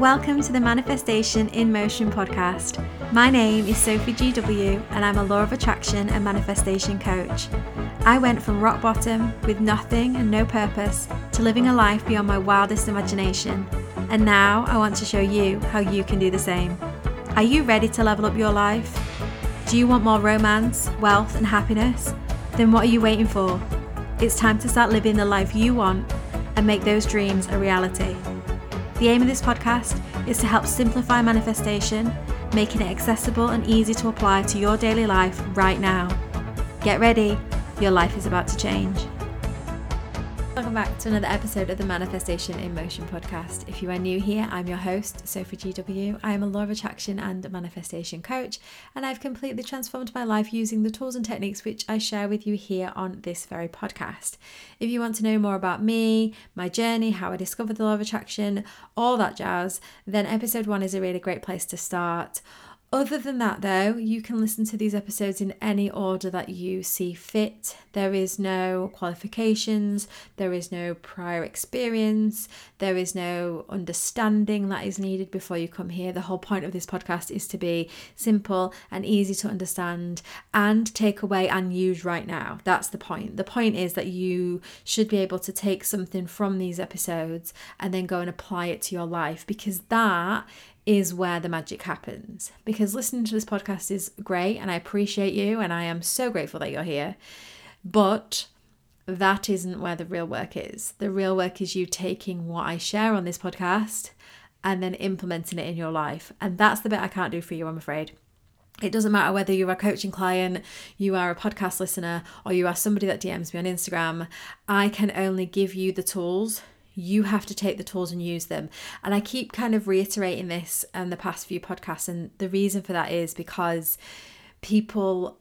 Welcome to the Manifestation in Motion podcast. My name is Sophie GW, and I'm a law of attraction and manifestation coach. I went from rock bottom with nothing and no purpose to living a life beyond my wildest imagination. And now I want to show you how you can do the same. Are you ready to level up your life? Do you want more romance, wealth, and happiness? Then what are you waiting for? It's time to start living the life you want and make those dreams a reality. The aim of this podcast is to help simplify manifestation, making it accessible and easy to apply to your daily life right now. Get ready, your life is about to change. Welcome back to another episode of the Manifestation in Motion podcast. If you are new here, I'm your host, Sophie GW. I am a law of attraction and manifestation coach, and I've completely transformed my life using the tools and techniques which I share with you here on this very podcast. If you want to know more about me, my journey, how I discovered the law of attraction, all that jazz, then episode one is a really great place to start. Other than that, though, you can listen to these episodes in any order that you see fit. There is no qualifications, there is no prior experience, there is no understanding that is needed before you come here. The whole point of this podcast is to be simple and easy to understand and take away and use right now. That's the point. The point is that you should be able to take something from these episodes and then go and apply it to your life because that is where the magic happens. Because listening to this podcast is great and I appreciate you and I am so grateful that you're here. But that isn't where the real work is. The real work is you taking what I share on this podcast and then implementing it in your life. And that's the bit I can't do for you, I'm afraid. It doesn't matter whether you're a coaching client, you are a podcast listener, or you are somebody that DMs me on Instagram. I can only give you the tools you have to take the tools and use them. And I keep kind of reiterating this in the past few podcasts. And the reason for that is because people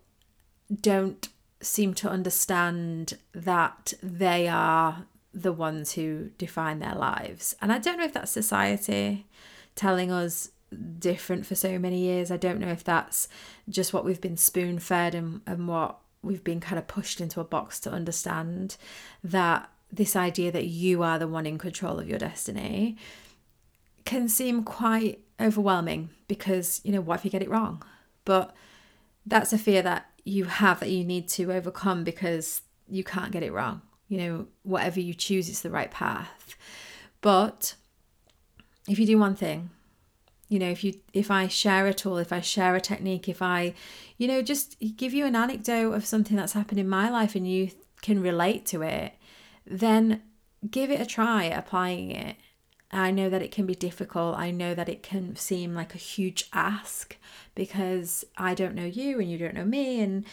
don't seem to understand that they are the ones who define their lives. And I don't know if that's society telling us different for so many years. I don't know if that's just what we've been spoon fed and, and what we've been kind of pushed into a box to understand that this idea that you are the one in control of your destiny can seem quite overwhelming because, you know, what if you get it wrong? But that's a fear that you have that you need to overcome because you can't get it wrong. You know, whatever you choose, it's the right path. But if you do one thing, you know, if you if I share a tool, if I share a technique, if I, you know, just give you an anecdote of something that's happened in my life and you can relate to it, then give it a try applying it. I know that it can be difficult. I know that it can seem like a huge ask because I don't know you and you don't know me. And,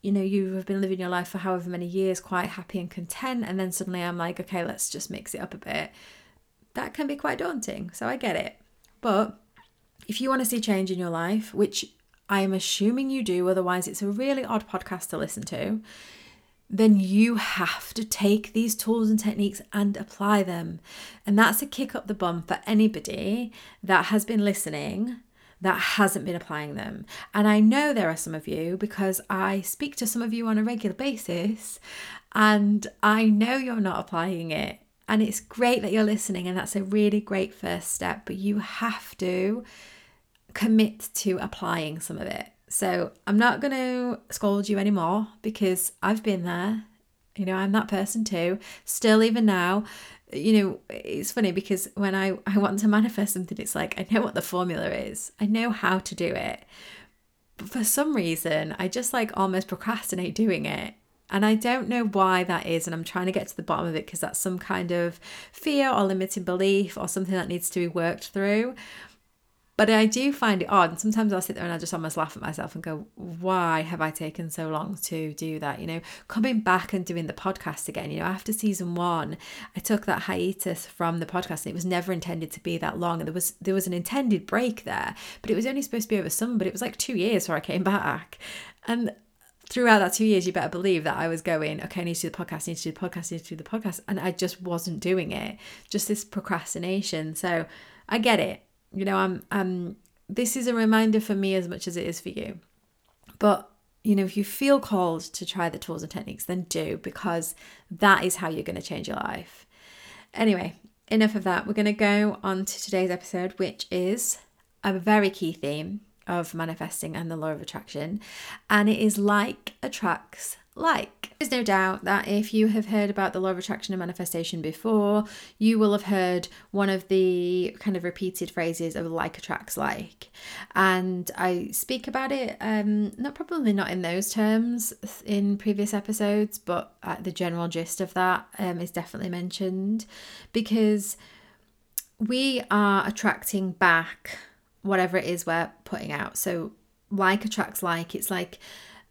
you know, you have been living your life for however many years, quite happy and content. And then suddenly I'm like, okay, let's just mix it up a bit. That can be quite daunting. So I get it. But if you want to see change in your life, which I am assuming you do, otherwise, it's a really odd podcast to listen to then you have to take these tools and techniques and apply them. And that's a kick up the bum for anybody that has been listening that hasn't been applying them. And I know there are some of you because I speak to some of you on a regular basis and I know you're not applying it. And it's great that you're listening, and that's a really great first step, but you have to commit to applying some of it. So I'm not going to scold you anymore because I've been there. You know, I'm that person too. Still, even now, you know, it's funny because when I, I want to manifest something, it's like I know what the formula is, I know how to do it. But for some reason, I just like almost procrastinate doing it. And I don't know why that is. And I'm trying to get to the bottom of it because that's some kind of fear or limiting belief or something that needs to be worked through. But I do find it odd. And sometimes I'll sit there and I just almost laugh at myself and go, why have I taken so long to do that? You know, coming back and doing the podcast again, you know, after season one, I took that hiatus from the podcast and it was never intended to be that long. And there was there was an intended break there, but it was only supposed to be over summer, but it was like two years before I came back. And throughout that two years, you better believe that I was going, okay, I need to do the podcast, I need to do the podcast, I need to do the podcast. And I just wasn't doing it. Just this procrastination. So I get it you know i'm i'm this is a reminder for me as much as it is for you. But you know, if you feel called to try the tools and techniques, then do because that is how you're going to change your life. Anyway, enough of that. We're going to go on to today's episode, which is a very key theme of manifesting and the law of attraction, and it is like attracts like. There's no doubt that if you have heard about the law of attraction and manifestation before, you will have heard one of the kind of repeated phrases of like attracts like. And I speak about it, um, not probably not in those terms in previous episodes, but uh, the general gist of that um, is definitely mentioned because we are attracting back whatever it is we're putting out. So like attracts like, it's like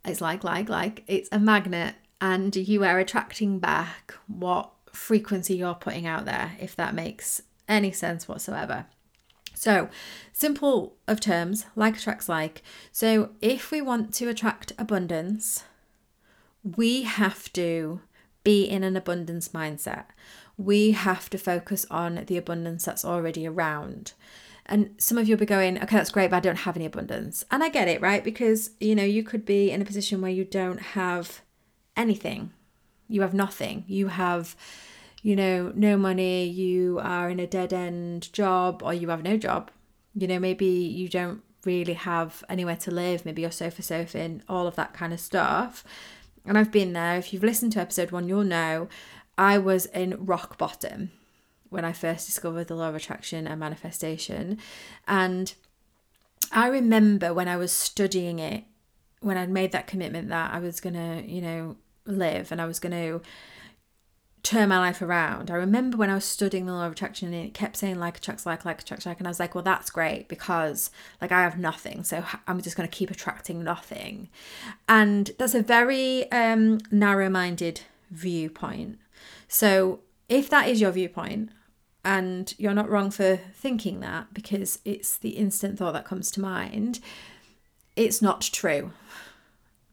it's like, like, like, it's a magnet, and you are attracting back what frequency you're putting out there, if that makes any sense whatsoever. So, simple of terms, like attracts like. So, if we want to attract abundance, we have to be in an abundance mindset. We have to focus on the abundance that's already around. And some of you'll be going, okay, that's great, but I don't have any abundance. And I get it, right? Because, you know, you could be in a position where you don't have anything. You have nothing. You have, you know, no money. You are in a dead end job or you have no job. You know, maybe you don't really have anywhere to live. Maybe you're sofa surfing, all of that kind of stuff. And I've been there. If you've listened to episode one, you'll know I was in rock bottom when I first discovered the law of attraction and manifestation. And I remember when I was studying it, when I'd made that commitment that I was going to, you know, live and I was going to turn my life around. I remember when I was studying the law of attraction and it kept saying like attracts like, like attracts like. And I was like, well, that's great because like I have nothing. So I'm just going to keep attracting nothing. And that's a very um, narrow minded viewpoint. So if that is your viewpoint, and you're not wrong for thinking that because it's the instant thought that comes to mind, it's not true.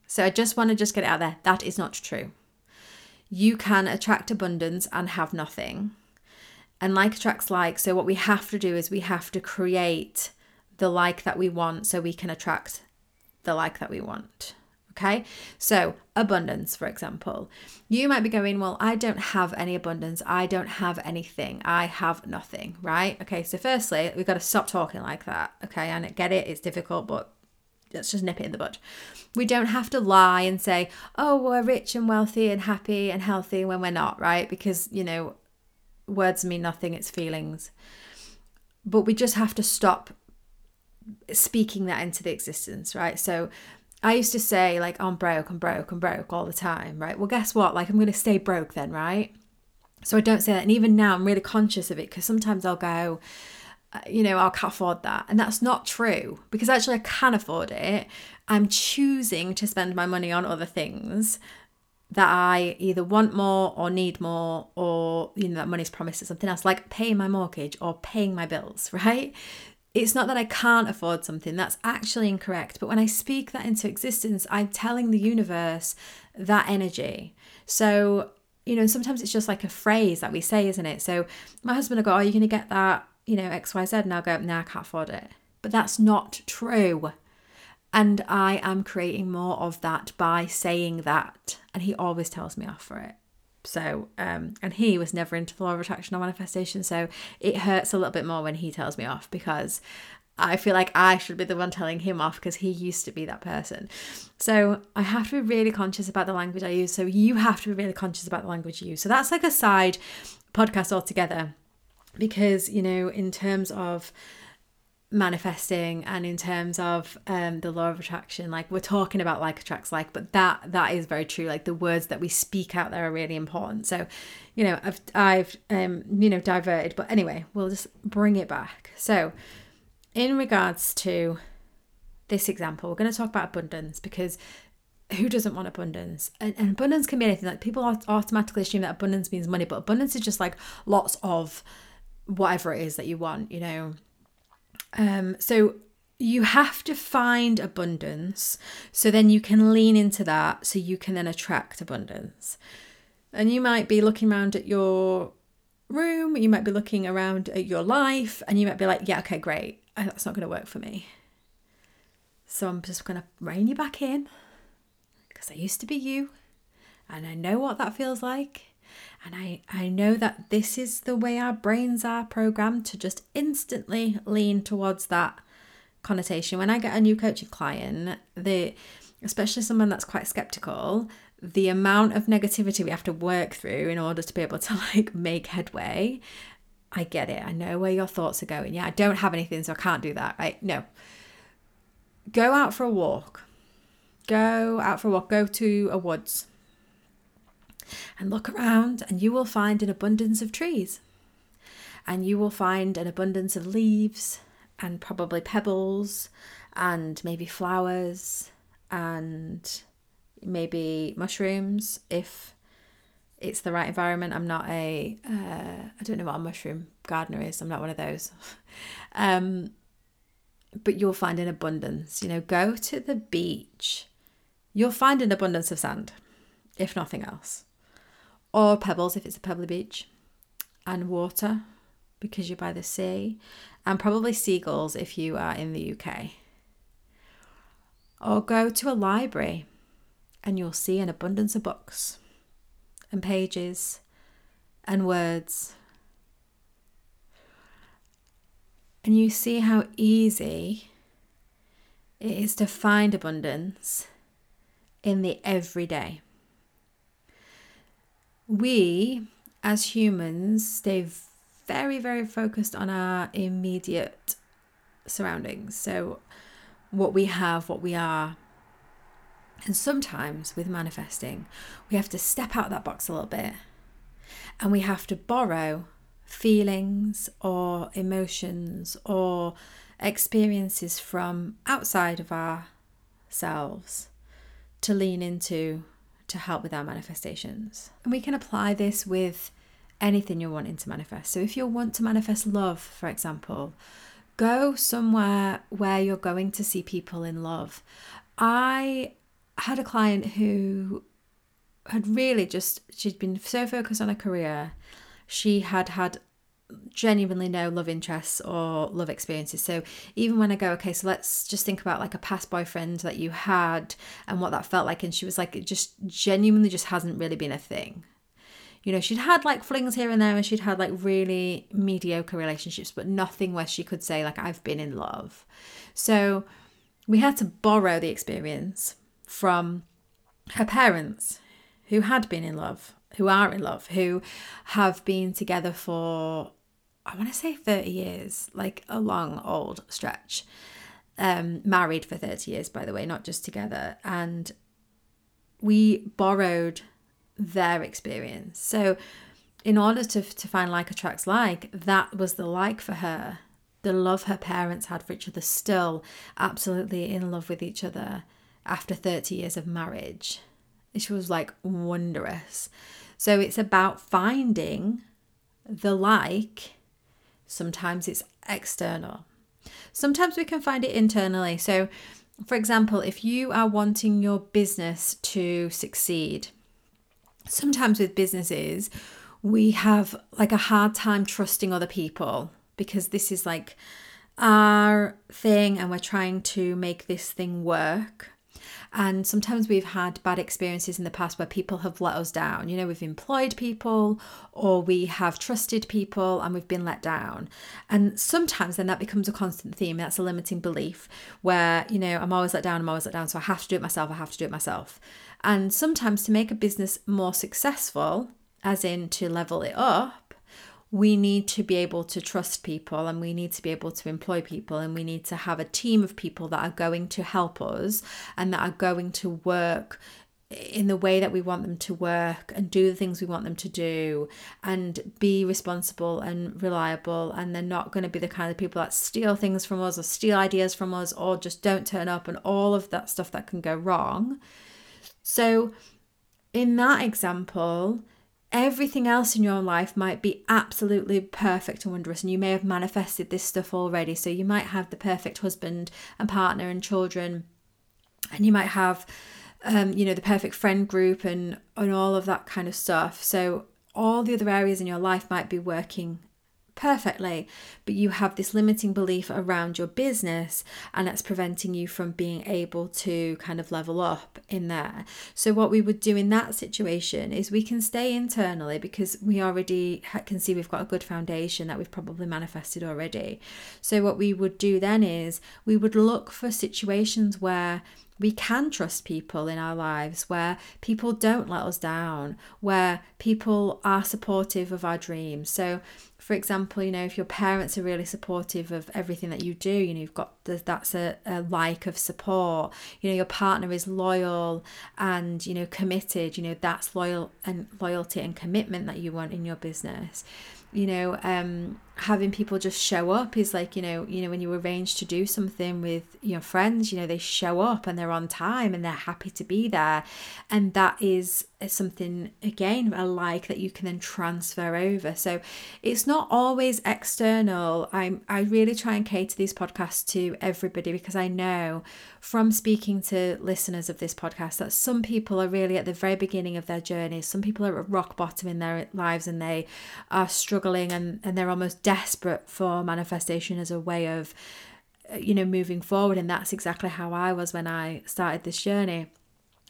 So I just want to just get it out there. That is not true. You can attract abundance and have nothing. And like attracts like. So what we have to do is we have to create the like that we want so we can attract the like that we want. Okay, so abundance, for example, you might be going, Well, I don't have any abundance. I don't have anything. I have nothing, right? Okay, so firstly, we've got to stop talking like that. Okay, and I get it, it's difficult, but let's just nip it in the bud. We don't have to lie and say, Oh, we're rich and wealthy and happy and healthy when we're not, right? Because, you know, words mean nothing, it's feelings. But we just have to stop speaking that into the existence, right? So, I used to say, like, I'm broke, I'm broke, I'm broke all the time, right? Well, guess what? Like, I'm going to stay broke then, right? So I don't say that. And even now, I'm really conscious of it because sometimes I'll go, uh, you know, I can't afford that. And that's not true because actually I can afford it. I'm choosing to spend my money on other things that I either want more or need more, or, you know, that money's promised to something else, like paying my mortgage or paying my bills, right? It's not that I can't afford something, that's actually incorrect. But when I speak that into existence, I'm telling the universe that energy. So, you know, sometimes it's just like a phrase that we say, isn't it? So my husband will go, Are you going to get that, you know, XYZ? And I'll go, No, I can't afford it. But that's not true. And I am creating more of that by saying that. And he always tells me off for it. So, um, and he was never into the law of attraction or manifestation. So it hurts a little bit more when he tells me off because I feel like I should be the one telling him off because he used to be that person. So I have to be really conscious about the language I use. So you have to be really conscious about the language you use. So that's like a side podcast altogether because, you know, in terms of manifesting and in terms of um, the law of attraction like we're talking about like attracts like but that that is very true like the words that we speak out there are really important so you know i've i've um you know diverted but anyway we'll just bring it back so in regards to this example we're going to talk about abundance because who doesn't want abundance? And, and, abundance can be anything. Like people automatically assume that abundance means money, but abundance is just like lots of whatever it is that you want. You know, um, so you have to find abundance so then you can lean into that so you can then attract abundance. And you might be looking around at your room, you might be looking around at your life, and you might be like, yeah, okay, great, that's not going to work for me. So I'm just going to rein you back in because I used to be you and I know what that feels like. And I, I know that this is the way our brains are programmed to just instantly lean towards that connotation. When I get a new coaching client, the especially someone that's quite skeptical, the amount of negativity we have to work through in order to be able to like make headway. I get it. I know where your thoughts are going. Yeah, I don't have anything, so I can't do that, right? No. Go out for a walk. Go out for a walk. Go to a woods and look around, and you will find an abundance of trees. And you will find an abundance of leaves and probably pebbles and maybe flowers and maybe mushrooms if it's the right environment. I'm not a uh, I don't know what a mushroom gardener is. I'm not one of those. um, but you'll find an abundance. You know, go to the beach. You'll find an abundance of sand, if nothing else or pebbles if it's a pebbly beach, and water because you're by the sea, and probably seagulls if you are in the UK. Or go to a library and you'll see an abundance of books and pages and words. And you see how easy it is to find abundance in the everyday we as humans stay very, very focused on our immediate surroundings. So, what we have, what we are. And sometimes with manifesting, we have to step out of that box a little bit and we have to borrow feelings or emotions or experiences from outside of ourselves to lean into to help with our manifestations. And we can apply this with anything you're wanting to manifest. So if you want to manifest love, for example, go somewhere where you're going to see people in love. I had a client who had really just she'd been so focused on her career. She had had genuinely no love interests or love experiences. So even when I go, okay, so let's just think about like a past boyfriend that you had and what that felt like. And she was like, it just genuinely just hasn't really been a thing. You know, she'd had like flings here and there and she'd had like really mediocre relationships, but nothing where she could say, like, I've been in love. So we had to borrow the experience from her parents who had been in love who are in love, who have been together for I want to say 30 years, like a long old stretch. Um, married for 30 years, by the way, not just together. And we borrowed their experience. So, in order to, to find like attracts like, that was the like for her. The love her parents had for each other, still absolutely in love with each other after 30 years of marriage. It was like wondrous. So, it's about finding the like Sometimes it's external. Sometimes we can find it internally. So, for example, if you are wanting your business to succeed, sometimes with businesses, we have like a hard time trusting other people because this is like our thing and we're trying to make this thing work. And sometimes we've had bad experiences in the past where people have let us down. You know, we've employed people or we have trusted people and we've been let down. And sometimes then that becomes a constant theme. That's a limiting belief where, you know, I'm always let down, I'm always let down. So I have to do it myself, I have to do it myself. And sometimes to make a business more successful, as in to level it up, we need to be able to trust people and we need to be able to employ people and we need to have a team of people that are going to help us and that are going to work in the way that we want them to work and do the things we want them to do and be responsible and reliable and they're not going to be the kind of people that steal things from us or steal ideas from us or just don't turn up and all of that stuff that can go wrong. So in that example, everything else in your life might be absolutely perfect and wondrous and you may have manifested this stuff already. So you might have the perfect husband and partner and children and you might have um, you know the perfect friend group and and all of that kind of stuff. So all the other areas in your life might be working perfectly, but you have this limiting belief around your business and that's preventing you from being able to kind of level up in there. So, what we would do in that situation is we can stay internally because we already can see we've got a good foundation that we've probably manifested already. So, what we would do then is we would look for situations where we can trust people in our lives where people don't let us down, where people are supportive of our dreams. So, for example, you know, if your parents are really supportive of everything that you do, you know, you've got the, that's a, a like of support. You know, your partner is loyal and you know committed. You know, that's loyal and loyalty and commitment that you want in your business you know um having people just show up is like you know you know when you arrange to do something with your friends you know they show up and they're on time and they're happy to be there. And that is uh, something again a like that you can then transfer over. So it's not always external. I'm i really try and cater these podcasts to everybody because i know from speaking to listeners of this podcast that some people are really at the very beginning of their journey. Some people are at rock bottom in their lives and they are struggling and and they're almost desperate for manifestation as a way of uh, you know moving forward and that's exactly how I was when I started this journey.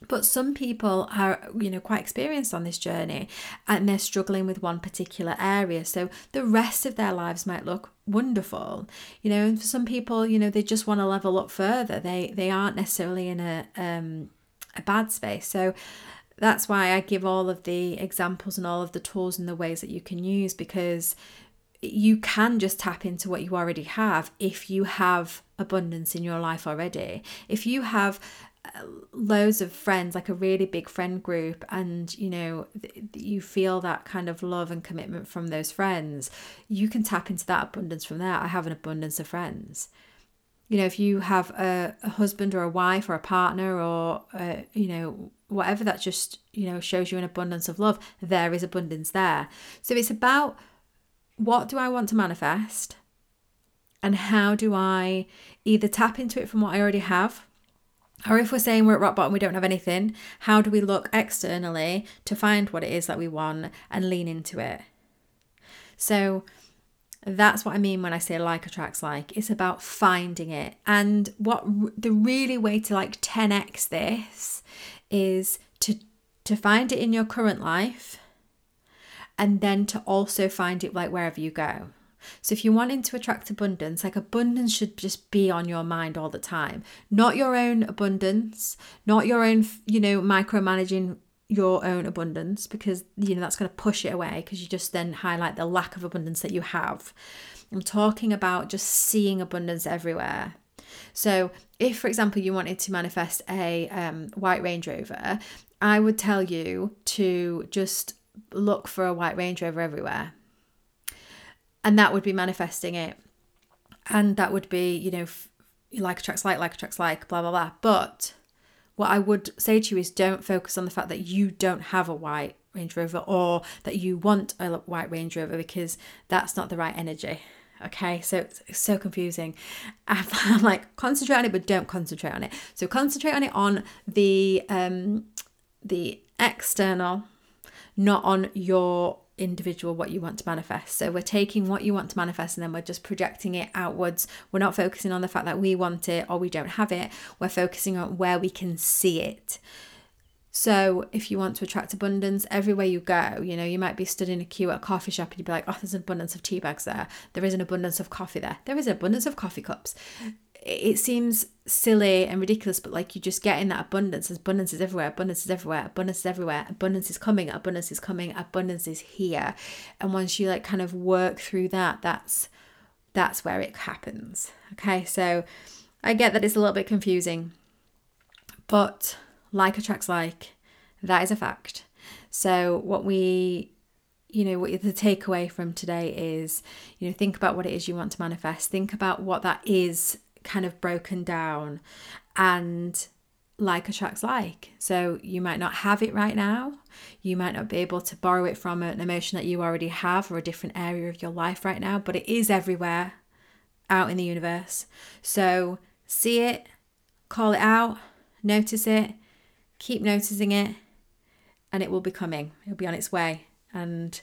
But some people are you know quite experienced on this journey and they're struggling with one particular area. So the rest of their lives might look wonderful you know and for some people you know they just want to level up further. They they aren't necessarily in a um a bad space. So that's why I give all of the examples and all of the tools and the ways that you can use because you can just tap into what you already have if you have abundance in your life already. If you have uh, loads of friends like a really big friend group and you know you feel that kind of love and commitment from those friends you can tap into that abundance from there. I have an abundance of friends. You know if you have a, a husband or a wife or a partner or uh, you know whatever that just you know shows you an abundance of love there is abundance there. So it's about what do I want to manifest? And how do I either tap into it from what I already have? Or if we're saying we're at rock bottom, we don't have anything, how do we look externally to find what it is that we want and lean into it? So that's what I mean when I say like attracts like. It's about finding it. And what the really way to like 10x this is to to find it in your current life and then to also find it like wherever you go. So if you're wanting to attract abundance, like abundance should just be on your mind all the time. Not your own abundance, not your own, you know, micromanaging your own abundance because you know that's going to push it away because you just then highlight the lack of abundance that you have. I'm talking about just seeing abundance everywhere. So, if for example you wanted to manifest a um, white Range Rover, I would tell you to just look for a white Range Rover everywhere. And that would be manifesting it. And that would be, you know, like attracts like, like attracts like, blah, blah, blah. But what I would say to you is don't focus on the fact that you don't have a white Range Rover or that you want a white Range Rover because that's not the right energy. Okay, so it's so confusing. I'm like concentrate on it, but don't concentrate on it. So concentrate on it on the um the external not on your individual what you want to manifest. So we're taking what you want to manifest and then we're just projecting it outwards. We're not focusing on the fact that we want it or we don't have it. We're focusing on where we can see it. So if you want to attract abundance everywhere you go, you know, you might be stood in a queue at a coffee shop and you'd be like, oh, there's an abundance of tea bags there. There is an abundance of coffee there. There is an abundance of coffee cups it seems silly and ridiculous, but like you just get in that abundance. Abundance is everywhere. Abundance is everywhere. Abundance is everywhere. Abundance is coming. Abundance is coming. Abundance is here. And once you like kind of work through that, that's that's where it happens. Okay, so I get that it's a little bit confusing, but like attracts like. That is a fact. So what we you know what the takeaway from today is you know think about what it is you want to manifest think about what that is kind of broken down and like attracts like. So you might not have it right now. You might not be able to borrow it from an emotion that you already have or a different area of your life right now, but it is everywhere out in the universe. So see it, call it out, notice it, keep noticing it, and it will be coming. It'll be on its way. And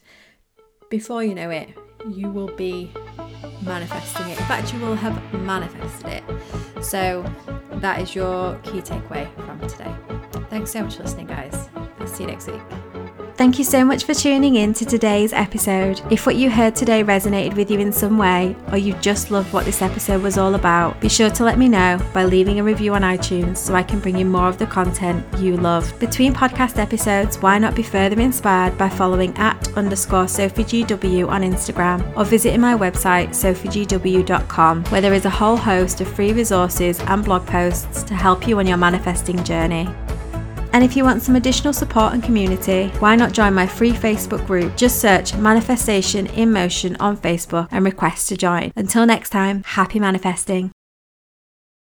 before you know it, you will be manifesting it. In fact, you will have manifested it. So, that is your key takeaway from today. Thanks so much for listening, guys. I'll see you next week. Thank you so much for tuning in to today's episode. If what you heard today resonated with you in some way, or you just loved what this episode was all about, be sure to let me know by leaving a review on iTunes so I can bring you more of the content you love. Between podcast episodes, why not be further inspired by following at underscore SophieGW on Instagram or visiting my website sophiegw.com where there is a whole host of free resources and blog posts to help you on your manifesting journey. And if you want some additional support and community, why not join my free Facebook group? Just search Manifestation in Motion on Facebook and request to join. Until next time, happy manifesting.